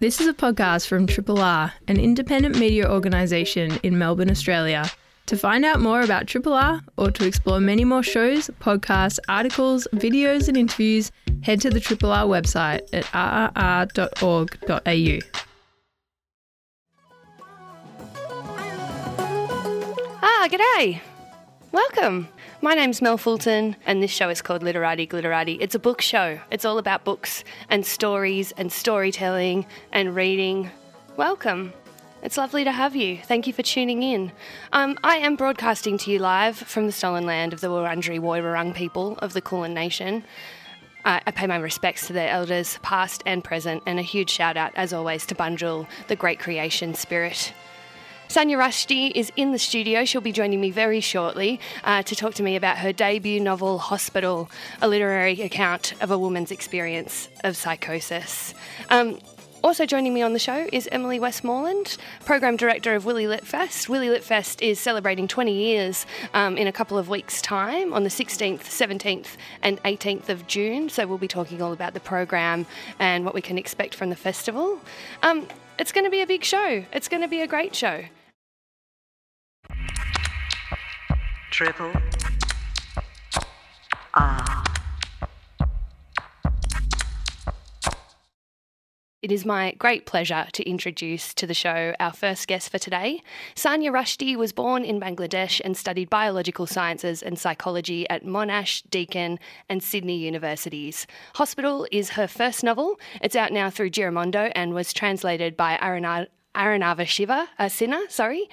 This is a podcast from Triple R, an independent media organisation in Melbourne, Australia. To find out more about Triple R or to explore many more shows, podcasts, articles, videos, and interviews, head to the Triple R website at rrr.org.au. Ah, g'day. Welcome. My name's Mel Fulton, and this show is called Literati Glitterati. It's a book show. It's all about books and stories and storytelling and reading. Welcome. It's lovely to have you. Thank you for tuning in. Um, I am broadcasting to you live from the stolen land of the Wurundjeri Woiwurrung people of the Kulin Nation. I, I pay my respects to their elders, past and present, and a huge shout out, as always, to Bunjil, the great creation spirit. Sanya Rushdi is in the studio. She'll be joining me very shortly uh, to talk to me about her debut novel, Hospital, a literary account of a woman's experience of psychosis. Um, also joining me on the show is Emily Westmoreland, Program Director of Willy Lit Fest. Willy Lit Fest is celebrating 20 years um, in a couple of weeks' time on the 16th, 17th, and 18th of June. So we'll be talking all about the program and what we can expect from the festival. Um, it's going to be a big show. It's going to be a great show. Triple R. It is my great pleasure to introduce to the show our first guest for today. Sanya Rushdi was born in Bangladesh and studied biological sciences and psychology at Monash, Deakin, and Sydney universities. Hospital is her first novel. It's out now through Giramondo and was translated by Aruna- Arunava Shiva, a sinner, sorry.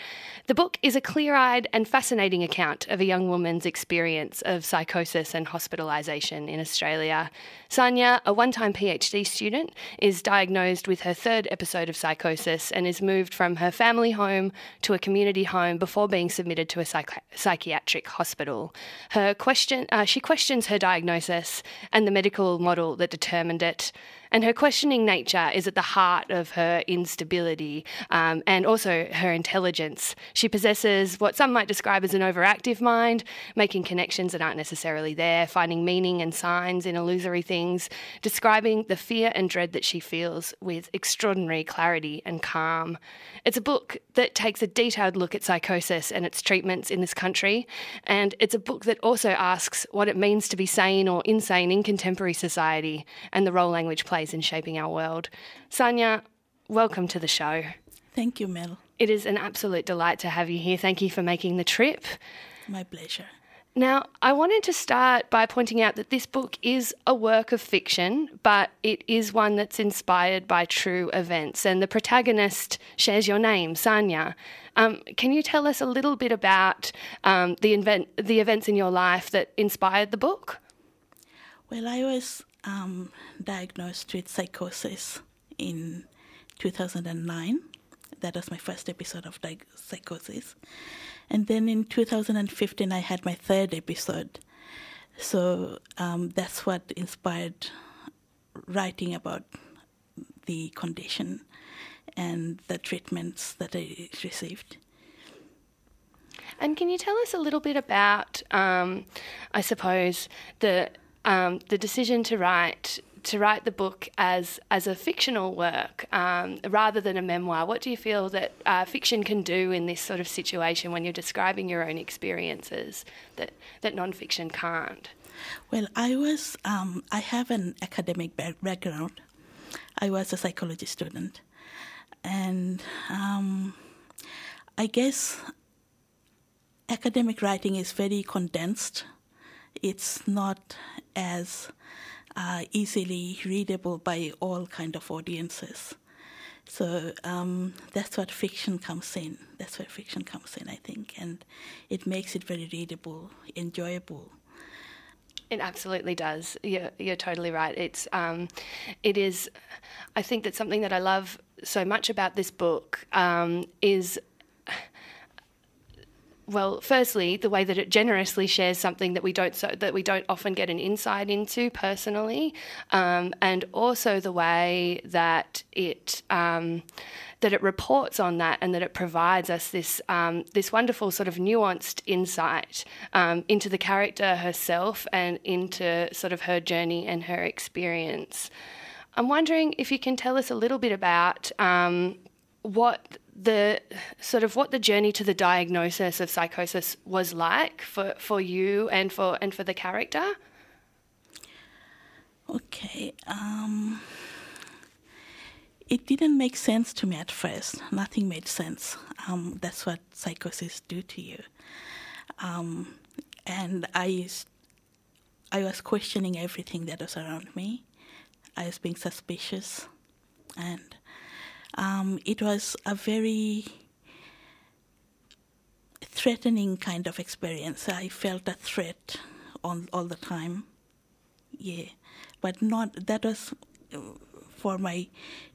The book is a clear eyed and fascinating account of a young woman's experience of psychosis and hospitalisation in Australia. Sanya, a one time PhD student, is diagnosed with her third episode of psychosis and is moved from her family home to a community home before being submitted to a psych- psychiatric hospital. Her question, uh, she questions her diagnosis and the medical model that determined it and her questioning nature is at the heart of her instability um, and also her intelligence. She possesses what some might describe as an overactive mind, making connections that aren't necessarily there, finding meaning and signs in illusory things, describing the fear and dread that she feels with extraordinary clarity and calm. It's a book that takes a detailed look at psychosis and its treatments in this country, and it's a book that also asks what it means to be sane or insane in contemporary society and the role language plays in shaping our world. Sanya, welcome to the show. Thank you, Mel. It is an absolute delight to have you here. Thank you for making the trip. My pleasure. Now, I wanted to start by pointing out that this book is a work of fiction, but it is one that's inspired by true events. And the protagonist shares your name, Sanya. Um, can you tell us a little bit about um, the, invent- the events in your life that inspired the book? Well, I was um, diagnosed with psychosis in 2009. That was my first episode of di- psychosis. And then in 2015, I had my third episode. So um, that's what inspired writing about the condition and the treatments that I received. And can you tell us a little bit about, um, I suppose, the um, the decision to write to write the book as as a fictional work um, rather than a memoir. What do you feel that uh, fiction can do in this sort of situation when you're describing your own experiences that that nonfiction can't? Well, I was um, I have an academic background. I was a psychology student, and um, I guess academic writing is very condensed. It's not as uh, easily readable by all kind of audiences. So um, that's what fiction comes in. That's where fiction comes in, I think, and it makes it very readable, enjoyable. It absolutely does. You're, you're totally right. It's um, it is. I think that something that I love so much about this book um, is well, firstly, the way that it generously shares something that we don't so, that we don't often get an insight into personally, um, and also the way that it um, that it reports on that and that it provides us this um, this wonderful sort of nuanced insight um, into the character herself and into sort of her journey and her experience. I'm wondering if you can tell us a little bit about um, what the sort of what the journey to the diagnosis of psychosis was like for, for you and for and for the character. Okay. Um, it didn't make sense to me at first. Nothing made sense. Um, that's what psychosis do to you. Um, and I, I was questioning everything that was around me. I was being suspicious, and um, it was a very threatening kind of experience. I felt a threat on all the time. Yeah, but not that was for my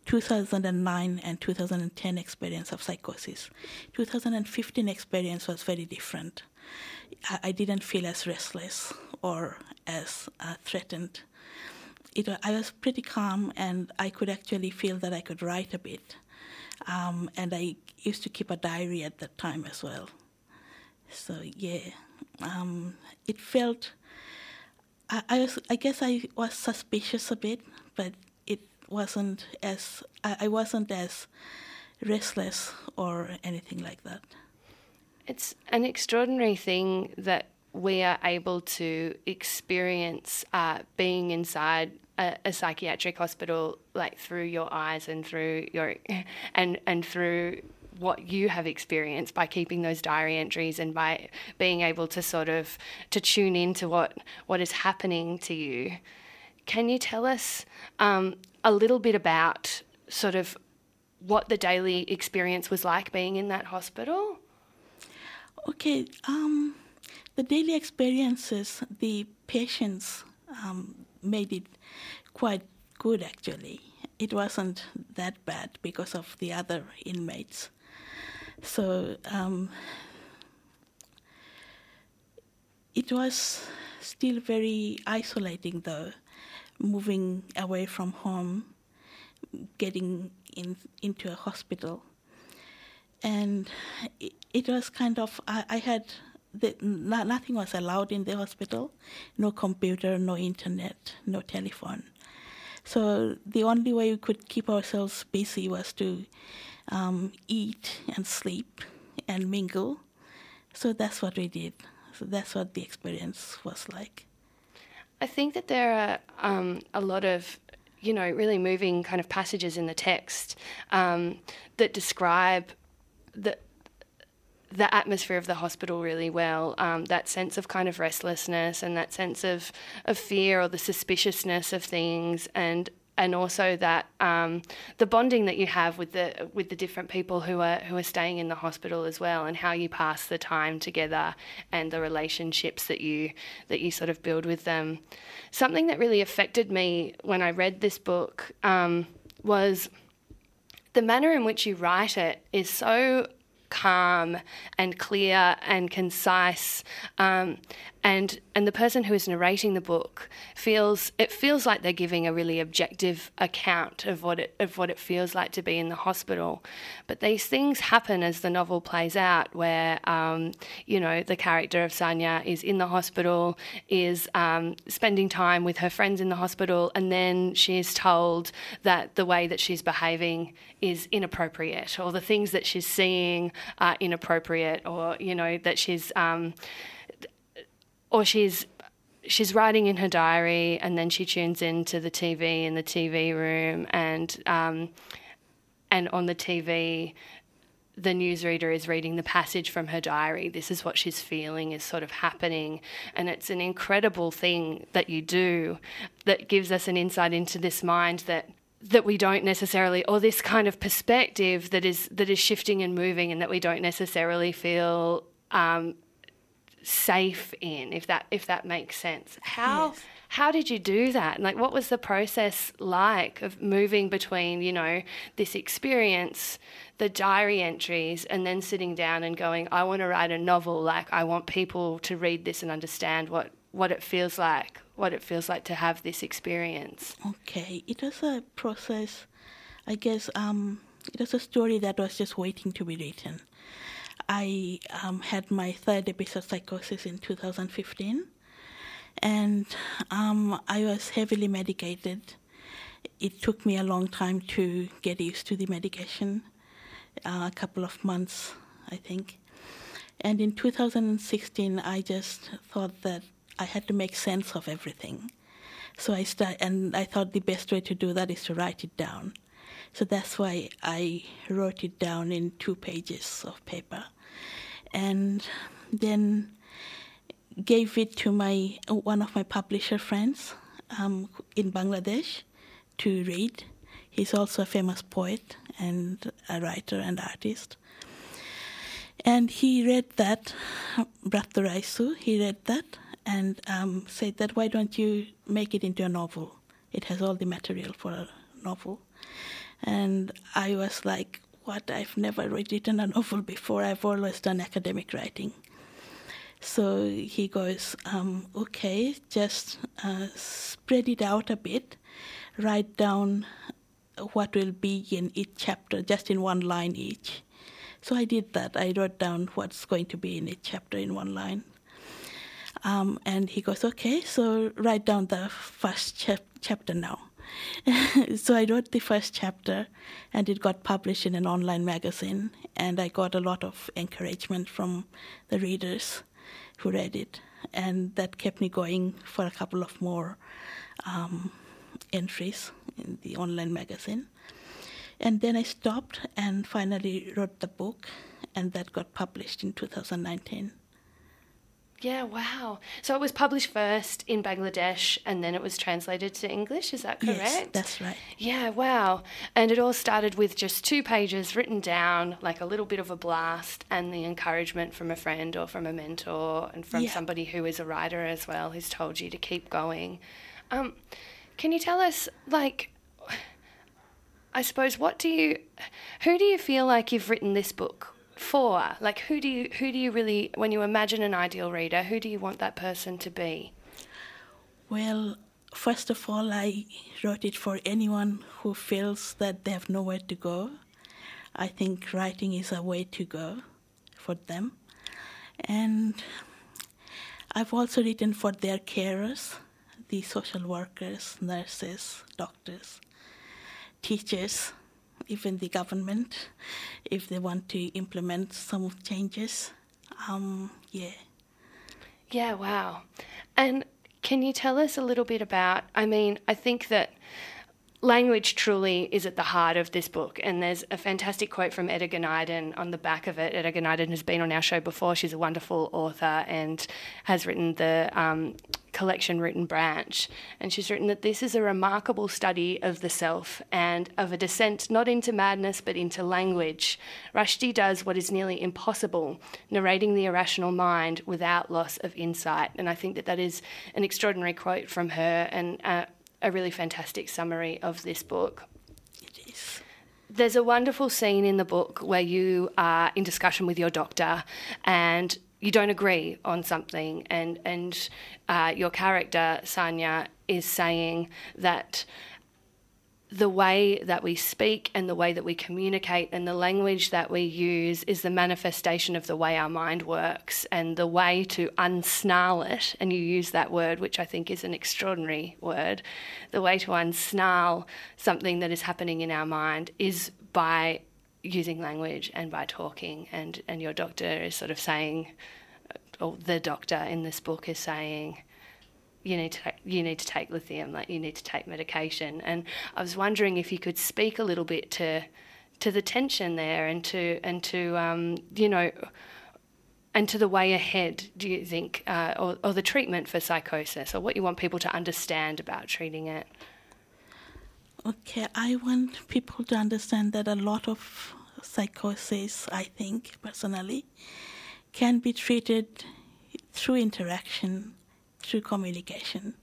2009 and 2010 experience of psychosis. 2015 experience was very different. I, I didn't feel as restless or as uh, threatened. It, I was pretty calm, and I could actually feel that I could write a bit. Um, and I used to keep a diary at that time as well. So yeah, um, it felt. I, I, was, I guess I was suspicious a bit, but it wasn't as I, I wasn't as restless or anything like that. It's an extraordinary thing that we are able to experience uh, being inside a, a, psychiatric hospital, like through your eyes and through your and and through what you have experienced by keeping those diary entries and by being able to sort of to tune into what what is happening to you. Can you tell us um, a little bit about sort of what the daily experience was like being in that hospital? Okay, um, the daily experiences, the patients um, made it quite good actually. It wasn't that bad because of the other inmates. So um, it was still very isolating though moving away from home, getting in, into a hospital. And it, it was kind of, I, I had, the, not, nothing was allowed in the hospital no computer, no internet, no telephone. So the only way we could keep ourselves busy was to um, eat and sleep and mingle. So that's what we did. So that's what the experience was like. I think that there are um, a lot of you know really moving kind of passages in the text um, that describe the the atmosphere of the hospital really well. Um, that sense of kind of restlessness and that sense of of fear or the suspiciousness of things and and also that um, the bonding that you have with the with the different people who are who are staying in the hospital as well, and how you pass the time together, and the relationships that you that you sort of build with them. Something that really affected me when I read this book um, was the manner in which you write it is so calm and clear and concise. Um, and and the person who is narrating the book feels it feels like they're giving a really objective account of what it of what it feels like to be in the hospital. But these things happen as the novel plays out, where um, you know the character of Sanya is in the hospital, is um, spending time with her friends in the hospital, and then she is told that the way that she's behaving is inappropriate, or the things that she's seeing are inappropriate, or you know that she's um, or she's she's writing in her diary and then she tunes into the TV in the TV room and um, and on the TV the newsreader is reading the passage from her diary. This is what she's feeling is sort of happening. And it's an incredible thing that you do that gives us an insight into this mind that that we don't necessarily or this kind of perspective that is that is shifting and moving and that we don't necessarily feel um, safe in if that if that makes sense. How yes. how did you do that? Like what was the process like of moving between you know this experience the diary entries and then sitting down and going i want to write a novel like i want people to read this and understand what what it feels like what it feels like to have this experience okay it was a process i guess um it was a story that was just waiting to be written I um, had my third episode of psychosis in 2015, and um, I was heavily medicated, it took me a long time to get used to the medication, uh, a couple of months, I think. And in 2016, I just thought that I had to make sense of everything. So I start, and I thought the best way to do that is to write it down. So that's why I wrote it down in two pages of paper, and then gave it to my one of my publisher friends um, in Bangladesh to read. He's also a famous poet and a writer and artist. And he read that, Brattya Raisu, he read that and um, said that why don't you make it into a novel? It has all the material for a novel. And I was like, what? I've never written a novel before. I've always done academic writing. So he goes, um, okay, just uh, spread it out a bit, write down what will be in each chapter, just in one line each. So I did that. I wrote down what's going to be in each chapter in one line. Um, and he goes, okay, so write down the first chap- chapter now. so I wrote the first chapter, and it got published in an online magazine, and I got a lot of encouragement from the readers who read it, and that kept me going for a couple of more um, entries in the online magazine. And then I stopped and finally wrote the book, and that got published in 2019. Yeah, wow. So it was published first in Bangladesh and then it was translated to English, is that correct? Yes, that's right. Yeah, wow. And it all started with just two pages written down, like a little bit of a blast, and the encouragement from a friend or from a mentor and from Yeah. somebody who is a writer as well who's told you to keep going. Um, can you tell us, like, I suppose, what do you, who do you feel like you've written this book for? Like, who do you, who do you really, when you imagine an ideal reader, who do you want that person to be? Well, first of all, I wrote it for anyone who feels that they have nowhere to go. I think writing is a way to go for them. And I've also written for their carers, the social workers, nurses, doctors, teachers, even the government, if they want to implement some changes. Um, yeah. Yeah, wow. And can you tell us a little bit about? I mean, I think that language truly is at the heart of this book, and there's a fantastic quote from Eda Gunaydin on the back of it. Eda Gunaydin has been on our show before. She's a wonderful author and has written the um, collection Root and Branch. And she's written that this is a remarkable study of the self and of a descent not into madness but into language. Rushdi does what is nearly impossible, narrating the irrational mind without loss of insight. And I think that that is an extraordinary quote from her and uh, a really fantastic summary of this book. It is. There's a wonderful scene in the book where you are in discussion with your doctor and you don't agree on something, and, and uh, your character, Sanya, is saying that the way that we speak and the way that we communicate and the language that we use is the manifestation of the way our mind works and the way to unsnarl it and you use that word which i think is an extraordinary word. The way to unsnarl something that is happening in our mind is by using language and by talking and and your doctor is sort of saying or the doctor in this book is saying you need to you need to take lithium, like you need to take medication. And I was wondering if you could speak a little bit to to the tension there and to and to um, you know and to the way ahead. Do you think, uh, or, or the treatment for psychosis, or what you want people to understand about treating it? Okay, I want people to understand that a lot of psychosis, I think personally, can be treated through interaction, through communication.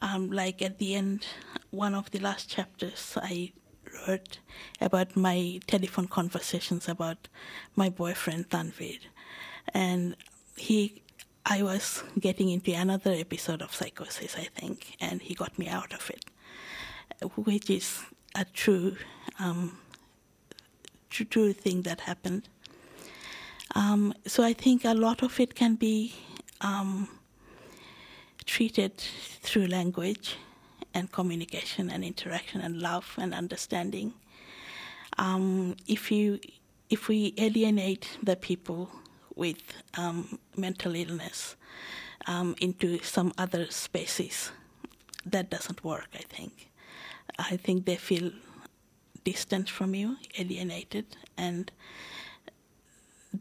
Um, like at the end, one of the last chapters, I wrote about my telephone conversations about my boyfriend Tanvir, and he. I was getting into another episode of psychosis, I think, and he got me out of it which is a true, um, true, true thing that happened. Um, so I think a lot of it can be um, treated through language, and communication and interaction and love and understanding. Um, if you if we alienate the people with um, mental illness um, into some other spaces, that doesn't work. I think. I think they feel distant from you, alienated, and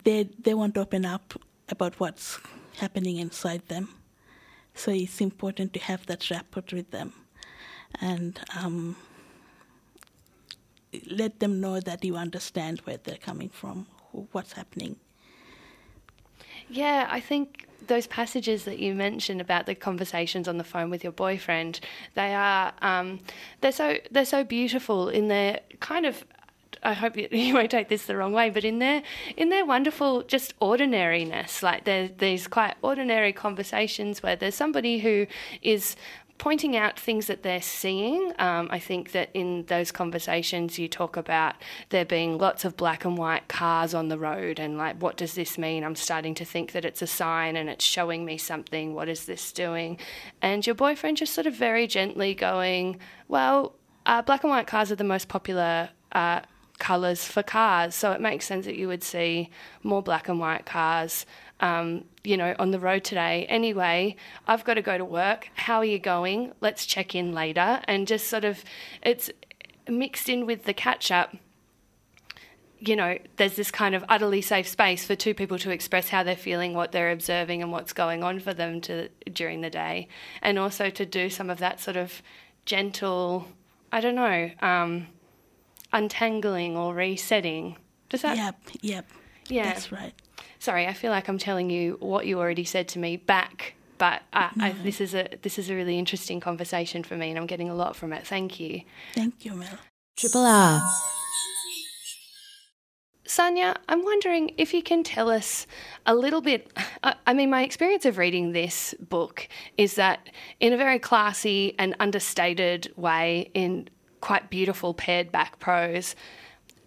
they they won't open up about what's happening inside them. So it's important to have that rapport with them, and um, let them know that you understand where they're coming from, what's happening. Yeah, I think those passages that you mentioned about the conversations on the phone with your boyfriend, they are um, they're so they're so beautiful in their kind of I hope you, you, won't take this the wrong way, but in their in their wonderful just ordinariness, like there's these quite ordinary conversations where there's somebody who is pointing out things that they're seeing. Um, I think that in those conversations, you talk about there being lots of black and white cars on the road, and like, what does this mean? I'm starting to think that it's a sign and it's showing me something. What is this doing? And your boyfriend just sort of very gently going, Well, uh, black and white cars are the most popular. Uh, colours for cars, so it makes sense that you would see more black and white cars um, you know, on the road today. Anyway, I've got to go to work. How are you going? Let's check in later. And just sort of, it's mixed in with the catch up. You know, there's this kind of utterly safe space for two people to express how they're feeling, what they're observing, and what's going on for them to during the day, and also to do some of that sort of gentle, I don't know, um, untangling or resetting. Does that? Yep. Yep. Yeah. That's right sorry, I feel like I'm telling you what you already said to me back. But I, no. I, this is a this is a really interesting conversation for me, and I'm getting a lot from it. Thank you. Thank you, Mel. Triple R. Sanya, I'm wondering if you can tell us a little bit. I mean, my experience of reading this book is that, in a very classy and understated way, in quite beautiful pared back prose,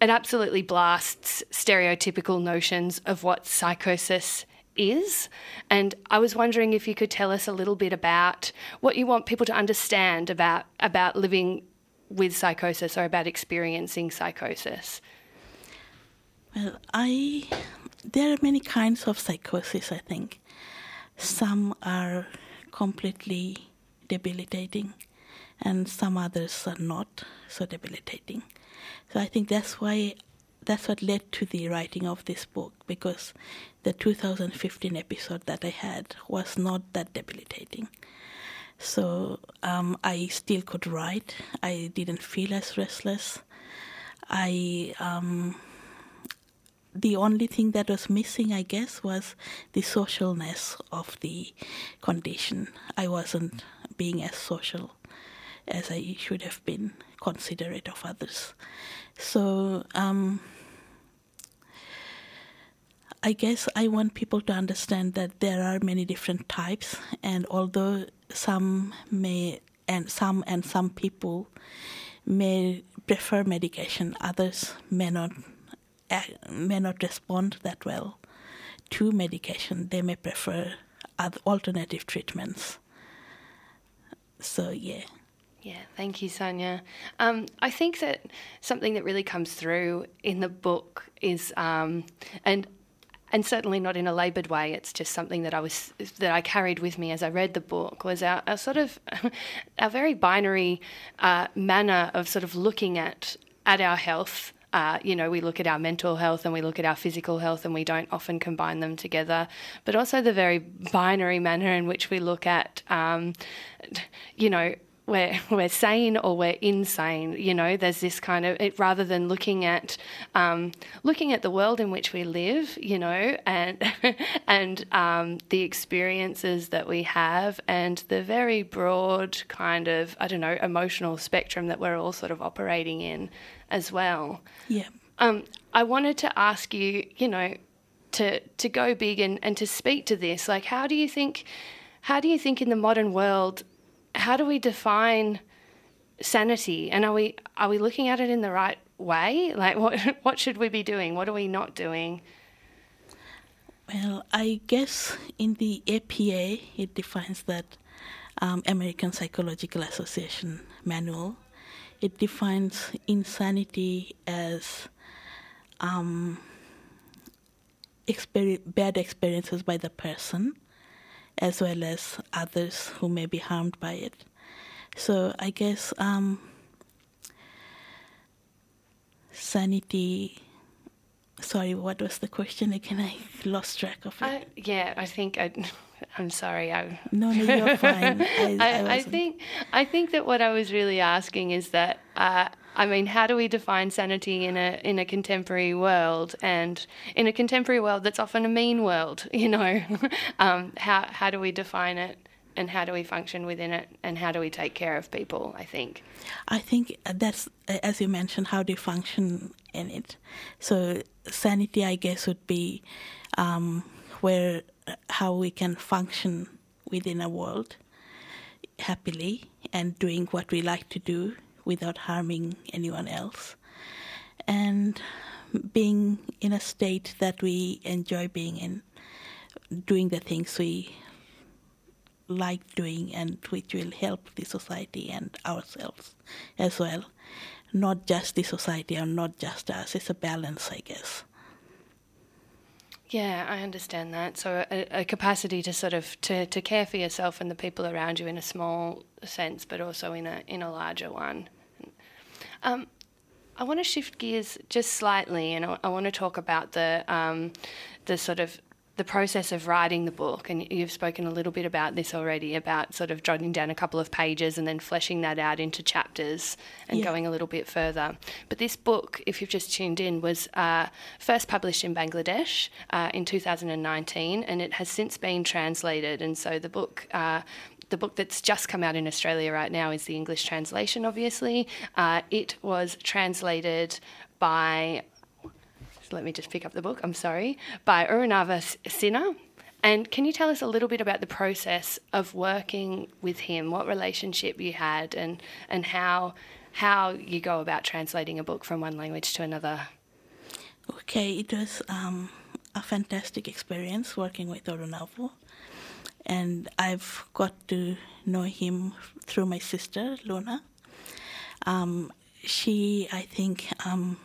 it absolutely blasts stereotypical notions of what psychosis is. And I was wondering if you could tell us a little bit about what you want people to understand about about living with psychosis or about experiencing psychosis. Well, I there are many kinds of psychosis, I think. Some are completely debilitating and some others are not so debilitating. So I think that's why that's what led to the writing of this book because the 2015 episode that I had was not that debilitating. So um, I still could write. I didn't feel as restless. I um, the only thing that was missing, I guess, was the socialness of the condition. I wasn't being as social as I should have been, considerate of others. So um, I guess I want people to understand that there are many different types, and although some may and some and some people may prefer medication, others may not may not respond that well to medication. They may prefer alternative treatments. So yeah. Yeah, thank you, Sanya. Um, I think that something that really comes through in the book is, um, and and certainly not in a laboured way. It's just something that I was that I carried with me as I read the book was our, our sort of our very binary uh, manner of sort of looking at at our health. Uh, you know, we look at our mental health and we look at our physical health, and we don't often combine them together. But also the very binary manner in which we look at, um, you know, we're we're sane or we're insane. You know, there's this kind of it, rather than looking at um, looking at the world in which we live. You know, and and um, the experiences that we have, and the very broad kind of I don't know emotional spectrum that we're all sort of operating in as well. Yeah. Um, I wanted to ask you, you know, to to go big and, and to speak to this. Like, how do you think? How do you think in the modern world how do we define sanity? And are we are we looking at it in the right way? Like what what should we be doing? What are we not doing? Well i guess in the apa it defines that um, American Psychological Association manual. It defines insanity as um, bad experiences by the person as well as others who may be harmed by it. So I guess um, sanity. Sorry, what was the question again? I lost track of it. I, yeah, I think I, I'm sorry. I, no, no, you're fine. I, I, I I think I think that what I was really asking is that uh, I mean, how do we define sanity in a in a contemporary world and in a contemporary world that's often a mean world? You know, um, how how do we define it and how do we function within it and how do we take care of people? I think. I think that's, as you mentioned, how they function in it. So sanity, I guess, would be um, where how we can function within a world happily and doing what we like to do without harming anyone else, and being in a state that we enjoy being in, doing the things we like doing and which will help the society and ourselves as well. Not just the society or not just us. It's a balance, I guess. Yeah, I understand that. So a, a capacity to sort of to, to care for yourself and the people around you in a small sense, but also in a in a larger one. Um, I want to shift gears just slightly, and I, I want to talk about the um, the sort of the process of writing the book. And you've spoken a little bit about this already, about sort of jotting down a couple of pages and then fleshing that out into chapters and Yeah. going a little bit further. But this book, if you've just tuned in, was uh, first published in Bangladesh uh, in 2019, and it has since been translated. And so the book. Uh, the book that's just come out in Australia right now is the English translation, obviously. Uh, it was translated by, let me just pick up the book, I'm sorry, by Arunava Sinha. And can you tell us a little bit about the process of working with him, what relationship you had, and, and how, how you go about translating a book from one language to another? Okay, it was um, a fantastic experience working with Orunavo. And I've got to know him through my sister, Luna. Um, she, I think, um,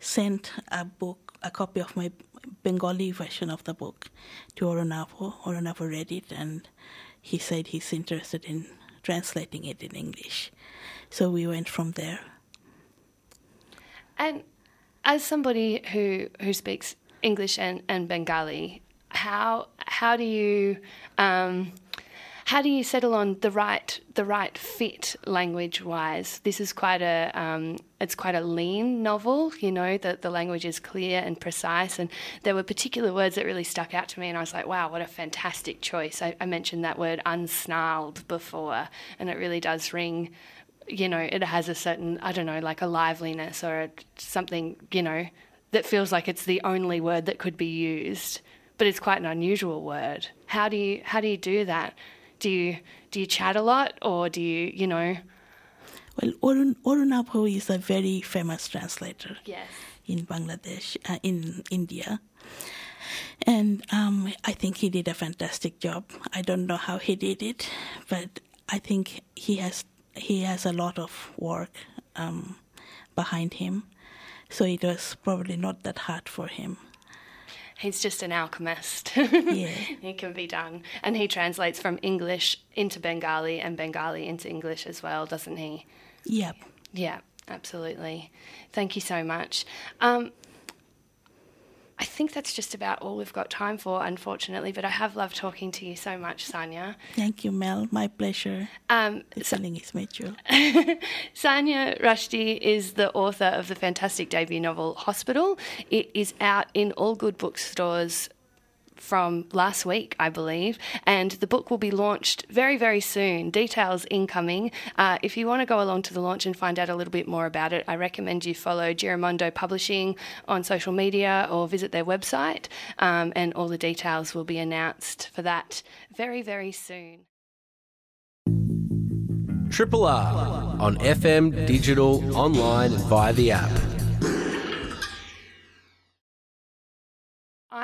sent a book, a copy of my Bengali version of the book to Orunavo. Orunavo read it and he said he's interested in translating it in English. So we went from there. And as somebody who who speaks English and, and Bengali, how how do you um, how do you settle on the right the right fit language wise? This is quite a um, it's quite a lean novel. You know that the language is clear and precise, and there were particular words that really stuck out to me, and I was like, wow, what a fantastic choice. I, I mentioned that word unsnarled before, and it really does ring you know, it has a certain, I don't know, like a liveliness or a, something, you know, that feels like it's the only word that could be used, but it's quite an unusual word. How do you how do you do that? Do you do you chat a lot or do you, you know? Well, Orun, Orunabho is a very famous translator. Yes. in Bangladesh, uh, in India. And um, I think he did a fantastic job. I don't know how he did it, but I think he has he has a lot of work um, behind him. So it was probably not that hard for him. He's just an alchemist. Yeah. it can be done. And he translates from English into Bengali and Bengali into English as well, doesn't he? Yep. Yeah, absolutely. Thank you so much. Um, I think that's just about all we've got time for, unfortunately, but I have loved talking to you so much, Sanya. Thank you, Mel. My pleasure. Um, The Sa- feeling is mutual. Sanya Rushdi is the author of the fantastic debut novel Hospital. It is out in all good bookstores from last week, I believe, and the book will be launched very, very soon. Details incoming. Uh, if you want to go along to the launch and find out a little bit more about it, I recommend you follow Giramondo Publishing on social media or visit their website, um, and all the details will be announced for that very, very soon. Triple R on FM, digital, online, and via the app.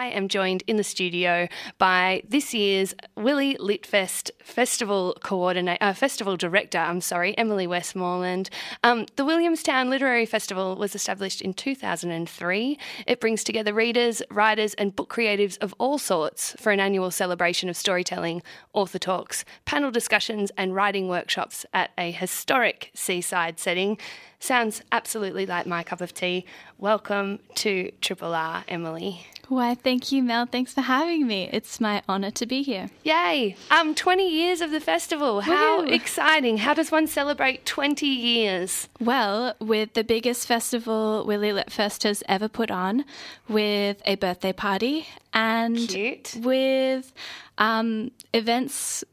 I am joined in the studio by this year's Willy Lit Fest Festival Coordinator, uh, Festival Director, I'm sorry, Emily Westmoreland. Um, the Williamstown Literary Festival was established in 2003. It brings together readers, writers, and book creatives of all sorts for an annual celebration of storytelling, author talks, panel discussions, and writing workshops at a historic seaside setting. Sounds absolutely like my cup of tea. Welcome to Triple R, Emily. Why, thank you, Mel. Thanks for having me. It's my honour to be here. Yay! Um, 20 years of the festival. How Woohoo. exciting. How does one celebrate 20 years? Well, with the biggest festival Willy Lit Fest has ever put on, with a birthday party and Cute. with um, events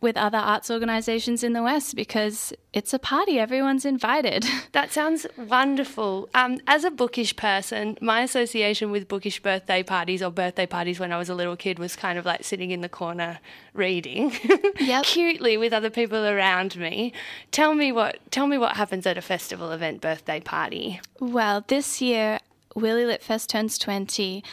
with other arts organisations in the West because it's a party. Everyone's invited. That sounds wonderful. Um, as a bookish person, my association with bookish birthday parties or birthday parties when I was a little kid was kind of like sitting in the corner reading Yep. cutely with other people around me. Tell me what tell me what happens at a festival event birthday party. Well, this year, Willy Lit Fest turns 20.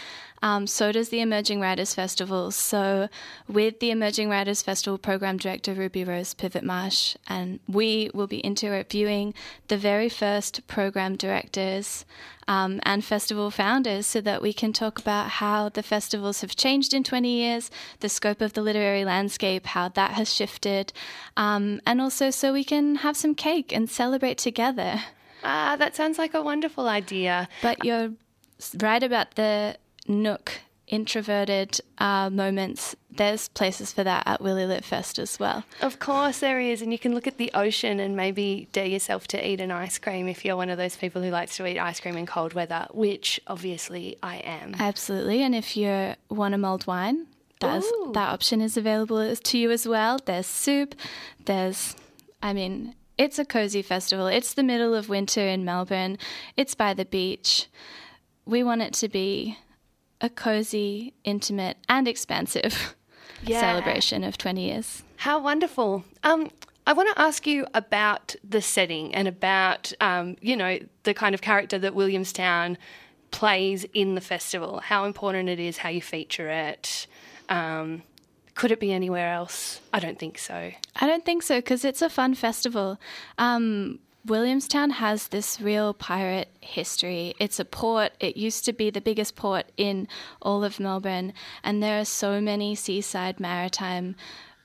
Um, so does the Emerging Writers Festival. So, with the Emerging Writers Festival program director Ruby Rose Pivot Marsh, and we will be interviewing the very first program directors um, and festival founders so that we can talk about how the festivals have changed in 20 years, the scope of the literary landscape, how that has shifted, um, and also so we can have some cake and celebrate together. Ah, that sounds like a wonderful idea. But you're right about the nook introverted uh, moments. There's places for that at Willy Lit Fest as well. Of course there is, and you can look at the ocean and maybe dare yourself to eat an ice cream if you're one of those people who likes to eat ice cream in cold weather, which obviously I am. Absolutely. And if you want a mulled wine, that's, that option is available to you as well. There's soup. There's, I mean, it's a cozy festival. It's the middle of winter in Melbourne. It's by the beach. We want it to be a cozy, intimate, and expansive Yeah. celebration of 20 years. How wonderful. Um, I want to ask you about the setting and about, um, you know, the kind of character that Williamstown plays in the festival, how important it is, how you feature it. Um, could it be anywhere else? I don't think so. I don't think so because it's a fun festival. Um, Williamstown has this real pirate history. It's a port. It used to be the biggest port in all of Melbourne, and there are so many seaside maritime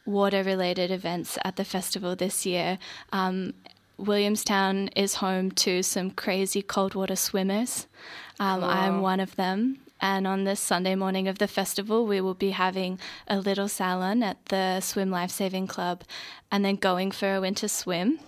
water related events at the festival this year. Um, Williamstown is home to some crazy cold water swimmers. Um, I'm one of them. And on this Sunday morning of the festival, we will be having a little salon at the Swim Life Saving Club and then going for a winter swim.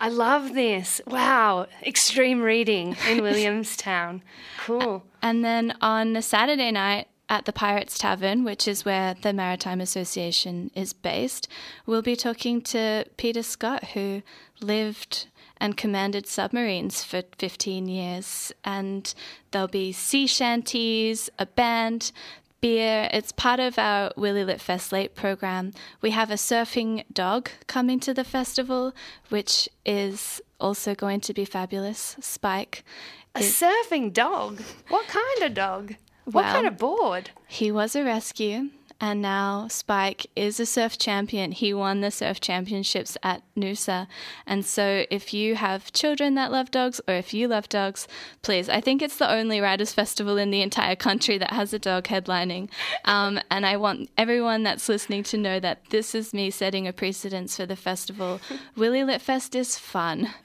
I love this. Wow. Extreme reading in Williamstown. Cool. And then on Saturday night at the Pirates Tavern, which is where the Maritime Association is based, we'll be talking to Peter Scott, who lived and commanded submarines for 15 years. And there'll be sea shanties, a band, beer. It's part of our Willy Lit Fest Late program. We have a surfing dog coming to the festival, which is also going to be fabulous. Spike. A surfing dog? What kind of dog? What Well- kind of board? He was a rescue, and now Spike is a surf champion. He won the surf championships at Noosa. And so, if you have children that love dogs, or if you love dogs, please, I think it's the only Writers Festival in the entire country that has a dog headlining. Um, and I want everyone that's listening to know that this is me setting a precedence for the festival. Willy Lit Fest is fun.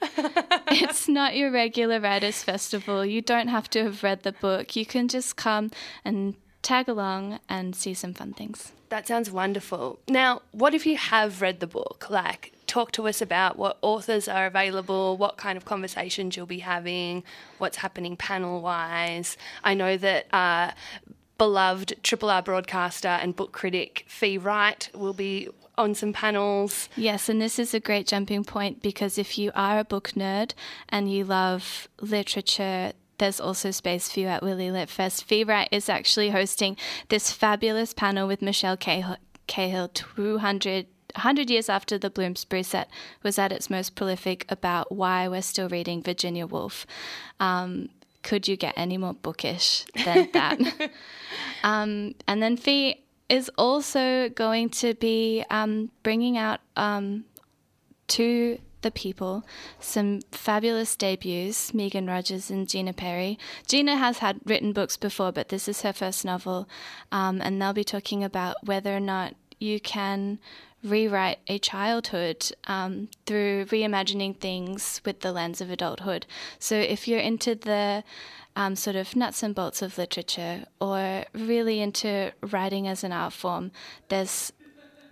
it's not your regular Writers Festival. You don't have to have read the book. You can just come and tag along and see some fun things. That sounds wonderful. Now, what if you have read the book? Like, talk to us about what authors are available, what kind of conversations you'll be having, what's happening panel wise. I know that uh, beloved Triple R broadcaster and book critic Fee Wright will be on some panels. Yes, and this is a great jumping point because if you are a book nerd and you love literature, there's also space for you at Willy Lit Fest. Fee Wright is actually hosting this fabulous panel with Michelle Cahill, Cahill 200 100 years after the Bloomsbury set was at its most prolific about why we're still reading Virginia Woolf. Um, could you get any more bookish than that? um, and then Fee is also going to be um, bringing out um, to the people some fabulous debuts Megan Rogers and Gina Perry. Gina has had written books before, but this is her first novel, um, and they'll be talking about whether or not you can rewrite a childhood um, through reimagining things with the lens of adulthood. So if you're into the um, sort of nuts and bolts of literature or really into writing as an art form, there's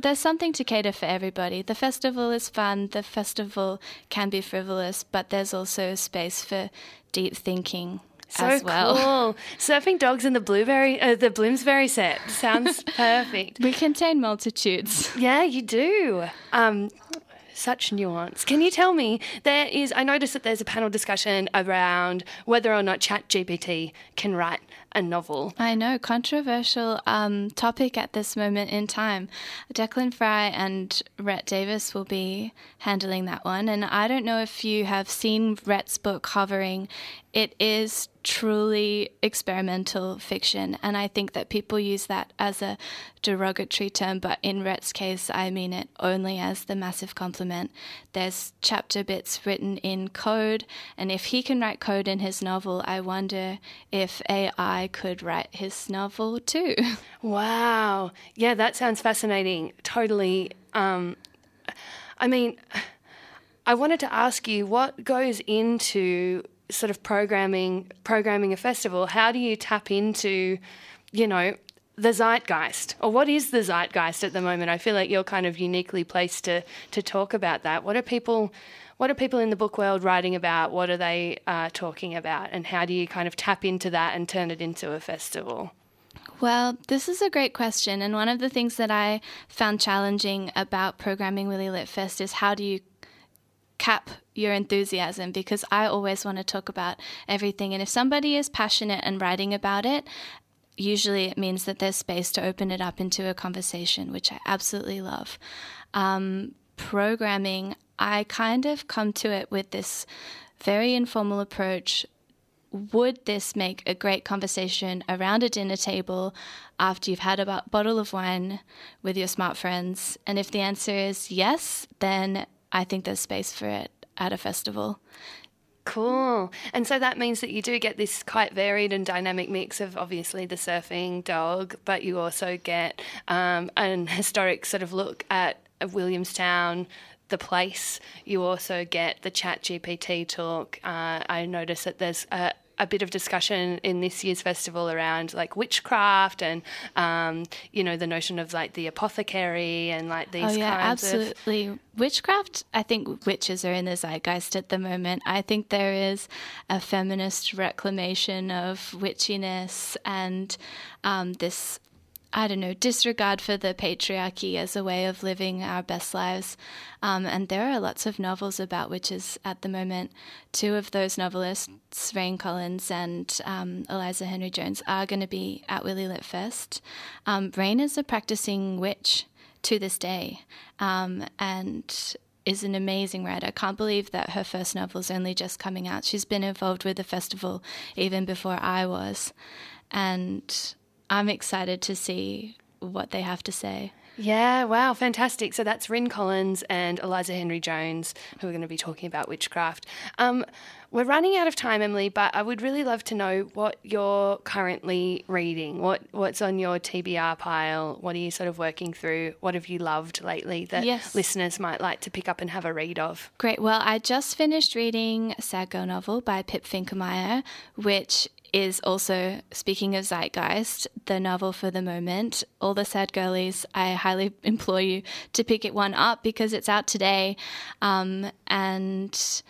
there's something to cater for everybody. The festival is fun. The festival can be frivolous, but there's also a space for deep thinking so as well. cool. Surfing dogs in the blueberry, uh, the Bloomsbury set sounds perfect. We contain multitudes. Yeah, you do. Um, such nuance. Can you tell me there is? I noticed that there's a panel discussion around whether or not ChatGPT can write a novel. I know, controversial um, topic at this moment in time. Declan Fry and Rhett Davis will be handling that one. And I don't know if you have seen Rhett's book, Hovering. It is truly experimental fiction. And I think that people use that as a derogatory term, but in Rhett's case, I mean it only as the massive compliment. There's chapter bits written in code, and if he can write code in his novel, I wonder if AI could write his novel too. Wow. Yeah, that sounds fascinating. Totally. Um, I mean, I wanted to ask you what goes into sort of programming programming a festival. How do you tap into, you know, the zeitgeist, or what is the zeitgeist at the moment? I feel like you're kind of uniquely placed to to talk about that. What are people what are people in the book world writing about? What are they uh, talking about? And how do you kind of tap into that and turn it into a festival? Well, this is a great question. And one of the things that I found challenging about programming Willy Lit Fest is how do you cap your enthusiasm because I always want to talk about everything. And if somebody is passionate and writing about it, usually it means that there's space to open it up into a conversation, which I absolutely love. Um, programming, I kind of come to it with this very informal approach. Would this make a great conversation around a dinner table after you've had a bottle of wine with your smart friends? And if the answer is yes, then I think there's space for it at a festival. Cool. And so that means that you do get this quite varied and dynamic mix of obviously the surfing dog, but you also get um, an historic sort of look at Williamstown, the place. You also get the Chat GPT talk. Uh, I notice that there's a, a bit of discussion in this year's festival around like witchcraft and um, you know the notion of like the apothecary and like these. Oh yeah, kinds absolutely. Of... Witchcraft. I think witches are in the zeitgeist at the moment. I think there is a feminist reclamation of witchiness and um, this I don't know, disregard for the patriarchy as a way of living our best lives. Um, and there are lots of novels about witches at the moment. Two of those novelists, Rain Collins and um, Eliza Henry Jones, are going to be at Willy Lit Fest. Um, Rain is a practicing witch to this day. Um, and is an amazing writer. I can't believe that her first novel is only just coming out. She's been involved with the festival even before I was. And I'm excited to see what they have to say. Yeah, wow, fantastic. So that's Rin Collins and Eliza Henry Jones, who are going to be talking about witchcraft. Um, we're running out of time, Emily, but I would really love to know what you're currently reading. What what's on your TBR pile? What are you sort of working through? What have you loved lately that Yes. listeners might like to pick up and have a read of? Great. Well, I just finished reading a girl novel by Pip Finkemeyer, which is also, speaking of zeitgeist, the novel for the moment. All the sad girlies, I highly implore you to pick it one up because it's out today. Um, and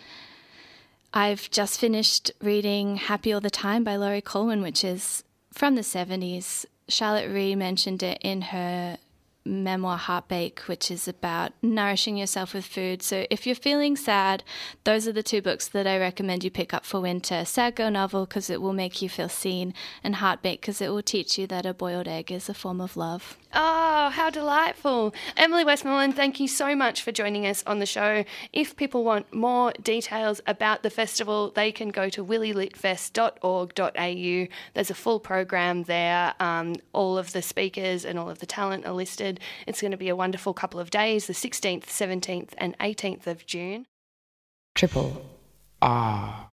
I've just finished reading Happy All the Time by Laurie Colwin, which is from the 70s. Charlotte Ree mentioned it in her memoir Heartbake, which is about nourishing yourself with food. So if you're feeling sad, those are the two books that I recommend you pick up for winter. Sad Girl novel because it will make you feel seen, and Heartbake because it will teach you that a boiled egg is a form of love. Oh, how delightful. Emily Westmoreland, thank you so much for joining us on the show. If people want more details about the festival, they can go to willylitfest.org.au. There's a full program there. Um, all of the speakers and all of the talent are listed. It's going to be a wonderful couple of days, the 16th, 17th, and 18th of June. Triple R.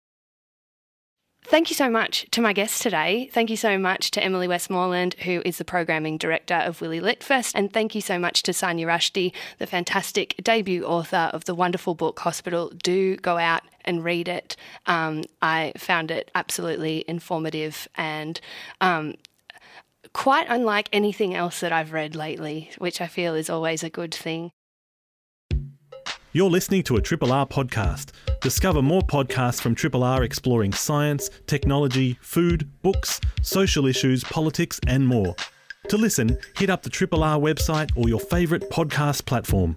Thank you so much to my guests today. Thank you so much to Emily Westmoreland, who is the programming director of Willy Litfest. And thank you so much to Sanya Rushdi, the fantastic debut author of the wonderful book Hospital. Do go out and read it. Um, I found it absolutely informative and um, quite unlike anything else that I've read lately, which I feel is always a good thing. You're listening to a Triple R podcast. Discover more podcasts from Triple R exploring science, technology, food, books, social issues, politics, and more. To listen, hit up the Triple R website or your favourite podcast platform.